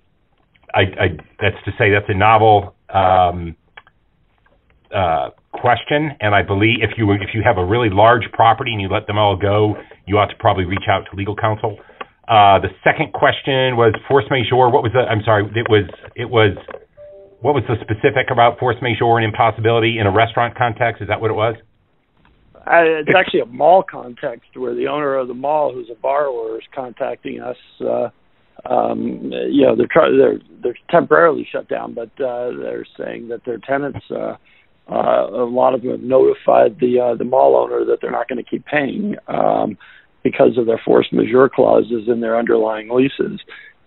I, I, that's to say that's a novel um, uh, question, and I believe if you if you have a really large property and you let them all go, you ought to probably reach out to legal counsel. Uh, the second question was force majeure. What was the? I'm sorry. It was. It was. What was the specific about force majeure and impossibility in a restaurant context? Is that what it was? It's actually a mall context where the owner of the mall, who's a borrower, is contacting us. Uh, um, you know, they're they're they're temporarily shut down, but uh, they're saying that their tenants, uh, uh, a lot of them have notified the uh, the mall owner that they're not going to keep paying. Um, because of their force majeure clauses in their underlying leases.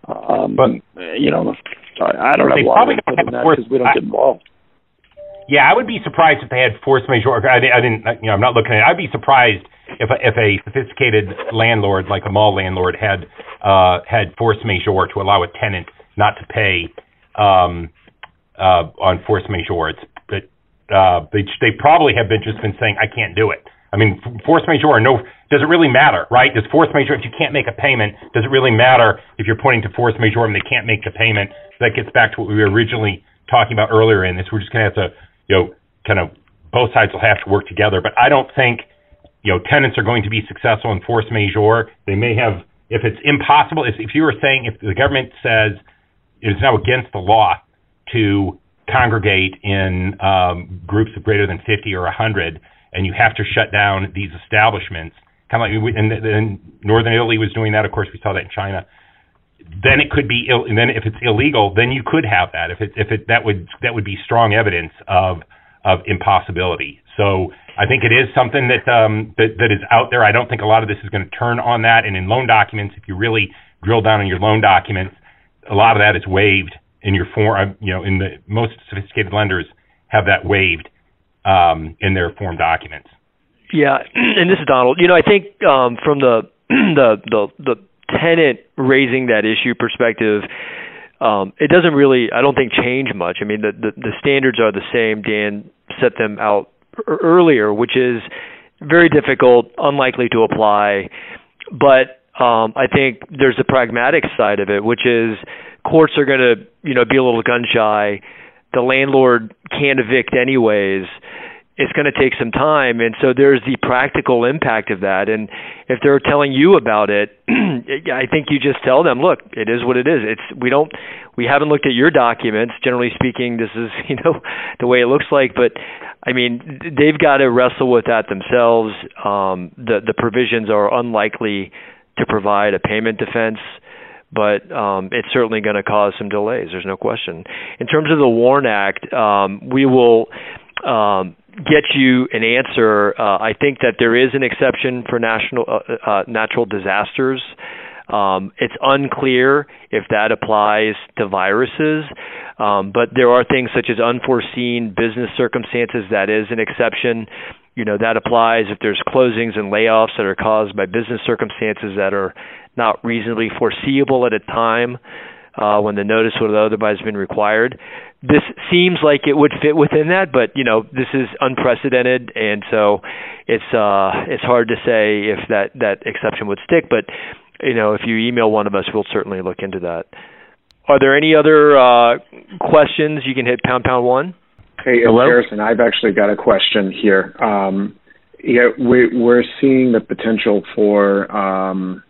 Um, but you know, I, I don't a lot of input in that because we don't get involved. Yeah, I would be surprised if they had force majeure. I, I didn't, you know, I'm not looking at. it. I'd be surprised if a, if a sophisticated landlord like a mall landlord had uh, had force majeure to allow a tenant not to pay um, uh, on force majeure. It's but uh, they they probably have been just been saying I can't do it. I mean, force majeure or no, does it really matter, right? Does force majeure, if you can't make a payment, does it really matter if you're pointing to force majeure and they can't make the payment? That gets back to what we were originally talking about earlier in this. We're just going to have to, you know, kind of both sides will have to work together. But I don't think, you know, tenants are going to be successful in force majeure. They may have, if it's impossible, if, if you were saying, if the government says it is now against the law to congregate in um, groups of greater than 50 or 100, and you have to shut down these establishments, kind of like we, and then Northern Italy was doing that. Of course, we saw that in China. Then it could be, Ill, and then if it's illegal, then you could have that. If it, if it, that would that would be strong evidence of of impossibility. So I think it is something that um, that that is out there. I don't think a lot of this is going to turn on that. And in loan documents, if you really drill down on your loan documents, a lot of that is waived in your form. You know, in the most sophisticated lenders have that waived um, in their form documents. Yeah, and this is Donald. You know, I think um, from the (clears throat) the the the tenant raising that issue perspective, um, it doesn't really, I don't think, change much. I mean, the, the the standards are the same. Dan set them out earlier, which is very difficult, unlikely to apply, but um, I think there's a pragmatic side of it, which is courts are going to, you know, be a little gun shy. The landlord can't evict anyways it's going to take some time. And so there's the practical impact of that. And if they're telling you about it (clears throat) i think you just tell them look it is what it is. It's we don't we haven't looked at your documents. Generally speaking this is (laughs) you know the way it looks like. But i mean they've got to wrestle with that themselves. Um the the provisions are unlikely to provide a payment defense but um, it's certainly going to cause some delays. There's no question. In terms of the WARN Act, um, we will um, get you an answer. Uh, I think that there is an exception for national uh, uh, natural disasters. Um, it's unclear if that applies to viruses, um, but there are things such as unforeseen business circumstances that is an exception. You know that applies if there's closings and layoffs that are caused by business circumstances that are not reasonably foreseeable at a time uh, when the notice would have otherwise been required. This seems like it would fit within that, but you know this is unprecedented, and so it's uh, it's hard to say if that that exception would stick. But you know, if you email one of us, we'll certainly look into that. Are there any other uh, questions? You can hit pound pound one. Hey, Hello? Harrison, I've actually got a question here. Um, yeah, we, we're seeing the potential for um,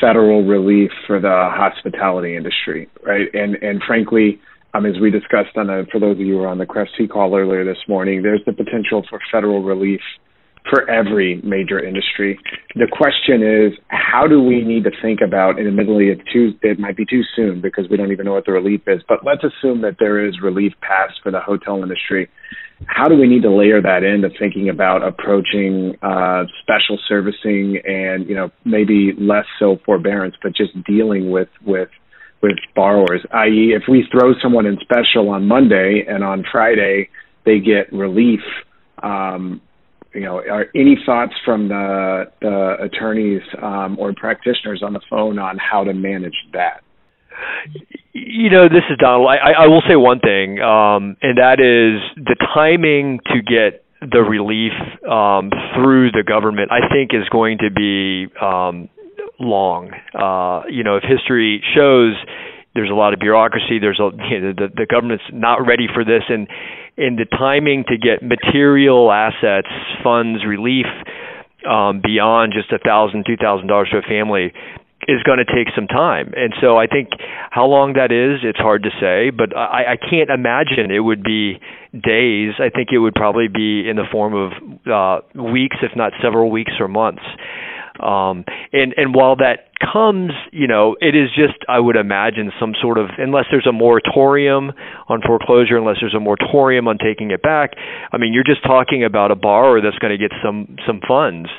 federal relief for the hospitality industry, right? And and frankly, um, as we discussed on a, for those of you who were on the Crest CREFC call earlier this morning, there's the potential for federal relief for every major industry. The question is, how do we need to think about, and admittedly it, too, it might be too soon because we don't even know what the relief is, but let's assume that there is relief passed for the hotel industry. How do we need to layer that into thinking about approaching uh, special servicing and, you know, maybe less so forbearance, but just dealing with, with with borrowers, i.e., if we throw someone in special on Monday and on Friday they get relief, um, you know, are any thoughts from the, the attorneys um, or practitioners on the phone on how to manage that? You know, this is Donald. I, I will say one thing, um, and that is the timing to get the relief um, through the government. I think is going to be um, long. Uh, you know, if history shows there's a lot of bureaucracy, there's a you know, the the government's not ready for this, and and the timing to get material assets, funds, relief um, beyond just a thousand, two thousand dollars to a family is going to take some time. And so I think how long that is, it's hard to say, but I, I can't imagine it would be days. I think it would probably be in the form of uh, weeks, if not several weeks or months. Um, and and while that comes, you know, it is just I would imagine some sort of unless there's a moratorium on foreclosure, unless there's a moratorium on taking it back. I mean, you're just talking about a borrower that's going to get some some funds,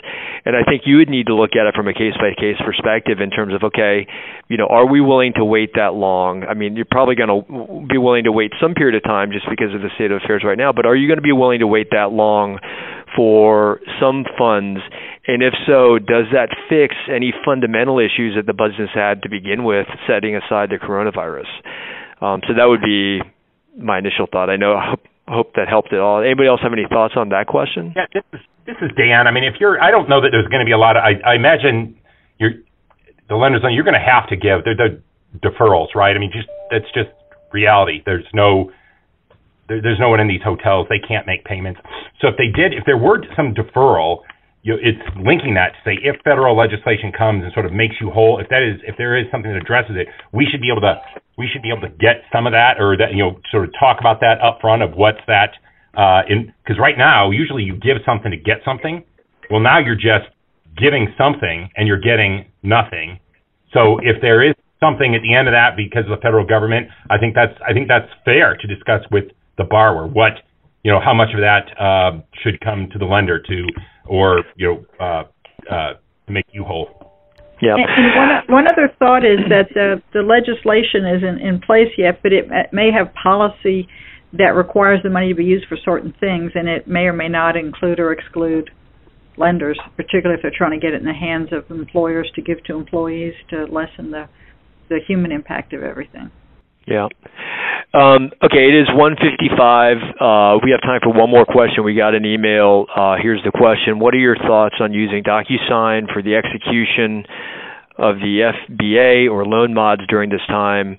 and I think you would need to look at it from a case by case perspective in terms of okay, you know, are we willing to wait that long? I mean, you're probably going to be willing to wait some period of time just because of the state of affairs right now, but are you going to be willing to wait that long for some funds? And if so, does that fix any fundamental issues that the business had to begin with, setting aside the coronavirus? Um, so that would be my initial thought. I know. I hope, that helped at all. Anybody else have any thoughts on that question? Yeah, this is this is Dan. I mean, if you're, I don't know that there's going to be a lot of. I, I imagine you're the lenders. on. You're going to have to give. The deferrals, right? I mean, just that's just reality. There's no there, there's no one in these hotels. They can't make payments. So if they did, if there were some deferral, you it's linking that to say if federal legislation comes and sort of makes you whole, if that is if there is something that addresses it, we should be able to we should be able to get some of that or that you know sort of talk about that up front of what's that uh in because right now usually you give something to get something. Well now you're just giving something and you're getting nothing. So if there is something at the end of that because of the federal government, I think that's I think that's fair to discuss with the borrower what you know how much of that uh, should come to the lender to or you know uh, uh, to make you whole. Yeah. And, and one one other thought is that the the legislation isn't in place yet, but it may have policy that requires the money to be used for certain things, and it may or may not include or exclude lenders, particularly if they're trying to get it in the hands of employers to give to employees to lessen the the human impact of everything. Yeah. Um, okay, it is 155. Uh, we have time for one more question. We got an email. Uh, here's the question. What are your thoughts on using DocuSign for the execution of the FBA or loan mods during this time?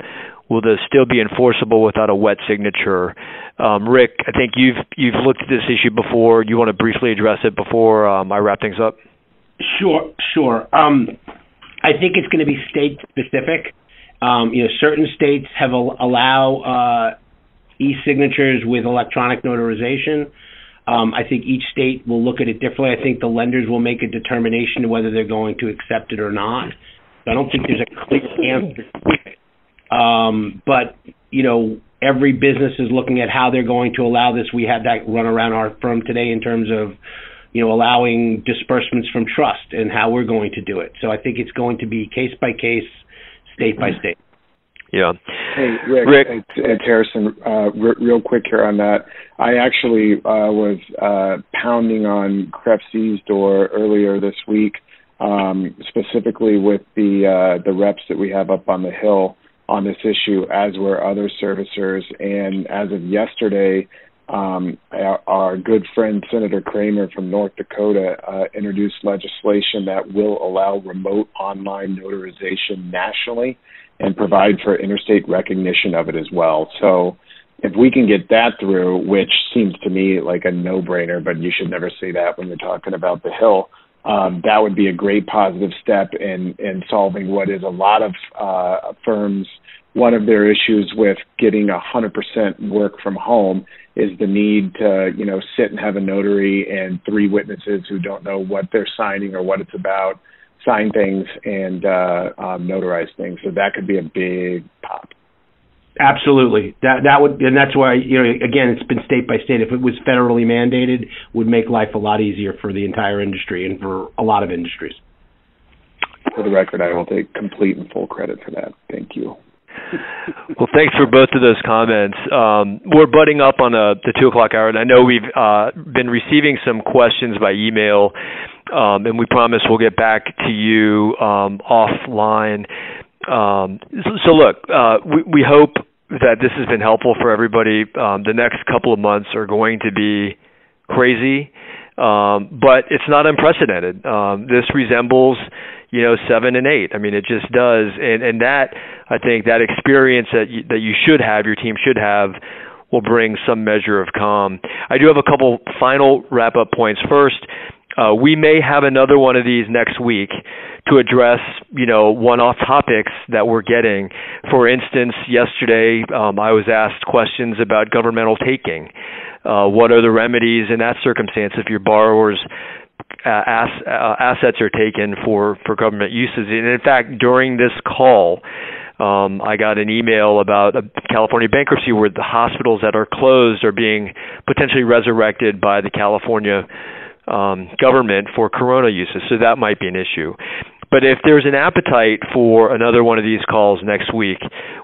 Will this still be enforceable without a wet signature? Um, Rick, I think you've you've looked at this issue before. You want to briefly address it before um, I wrap things up? Sure, sure. Um, I think it's going to be state specific. Um, you know, certain states have al- allow uh, e-signatures with electronic notarization. Um, I think each state will look at it differently. I think the lenders will make a determination whether they're going to accept it or not. So I don't think there's a clear answer. Um, but you know, every business is looking at how they're going to allow this. We had that run around our firm today in terms of you know, allowing disbursements from trust and how we're going to do it. So I think it's going to be case by case, state by state. Yeah. Hey, Rick, Rick. it's, it's Harrison. Uh, re- real quick here on that. I actually uh, was uh, pounding on CREFC's door earlier this week, um, specifically with the uh, the reps that we have up on the hill on this issue, as were other servicers. And as of yesterday, um, our, our, good friend Senator Cramer from North Dakota uh, introduced legislation that will allow remote online notarization nationally and provide for interstate recognition of it as well. So if we can get that through, which seems to me like a no-brainer, but you should never say that when you're talking about the Hill, um, that would be a great positive step in in solving what is a lot of uh, firms. One of their issues with getting 100% work from home is the need to, you know, sit and have a notary and three witnesses who don't know what they're signing or what it's about sign things and uh, um, notarize things. So that could be a big pop. Absolutely. That that would and that's why you know again it's been state by state. If it was federally mandated, would make life a lot easier for the entire industry and for a lot of industries. For the record, I will take complete and full credit for that. Thank you. Well, thanks for both of those comments. Um, we're butting up on a, the two o'clock hour, and I know we've uh, been receiving some questions by email, um, and we promise we'll get back to you um, offline. Um, so, so, look, uh, we, we hope that this has been helpful for everybody. Um, the next couple of months are going to be crazy, um, but it's not unprecedented. this resembles you know seven and eight. I mean, it just does, and and that I think that experience that you, that you should have, your team should have, will bring some measure of calm. I do have a couple final wrap up points. First, uh, we may have another one of these next week to address, you know, one-off topics that we're getting. For instance, yesterday um, I was asked questions about governmental taking. Uh, what are the remedies in that circumstance if your borrowers uh, ass, uh, assets are taken for, for government uses. And in fact, during this call, um, I got an email about a California bankruptcy where the hospitals that are closed are being potentially resurrected by the California um, government for corona uses. So that might be an issue. But if there's an appetite for another one of these calls next week,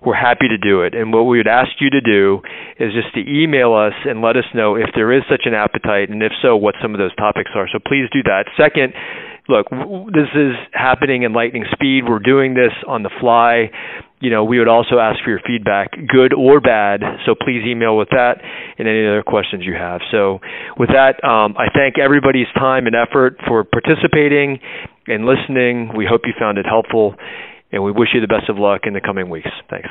we're happy to do it. And what we would ask you to do is just to email us and let us know if there is such an appetite, and if so, what some of those topics are. So please do that. Second, look, this is happening in lightning speed. We're doing this on the fly. You know, we would also ask for your feedback, good or bad. So please email with that and any other questions you have. So with that, um, I thank everybody's time and effort for participating and listening. We hope you found it helpful, and we wish you the best of luck in the coming weeks. Thanks.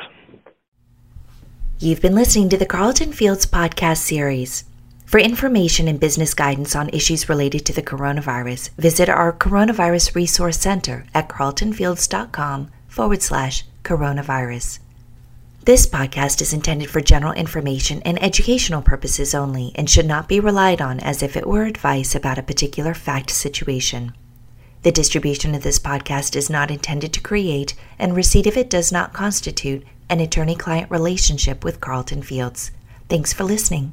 You've been listening to the Carlton Fields podcast series. For information and business guidance on issues related to the coronavirus, visit our Coronavirus Resource Center at carltonfields.com forward slash coronavirus. This podcast is intended for general information and educational purposes only and should not be relied on as if it were advice about a particular fact situation. The distribution of this podcast is not intended to create, and receipt of it does not constitute, an attorney client relationship with Carlton Fields. Thanks for listening.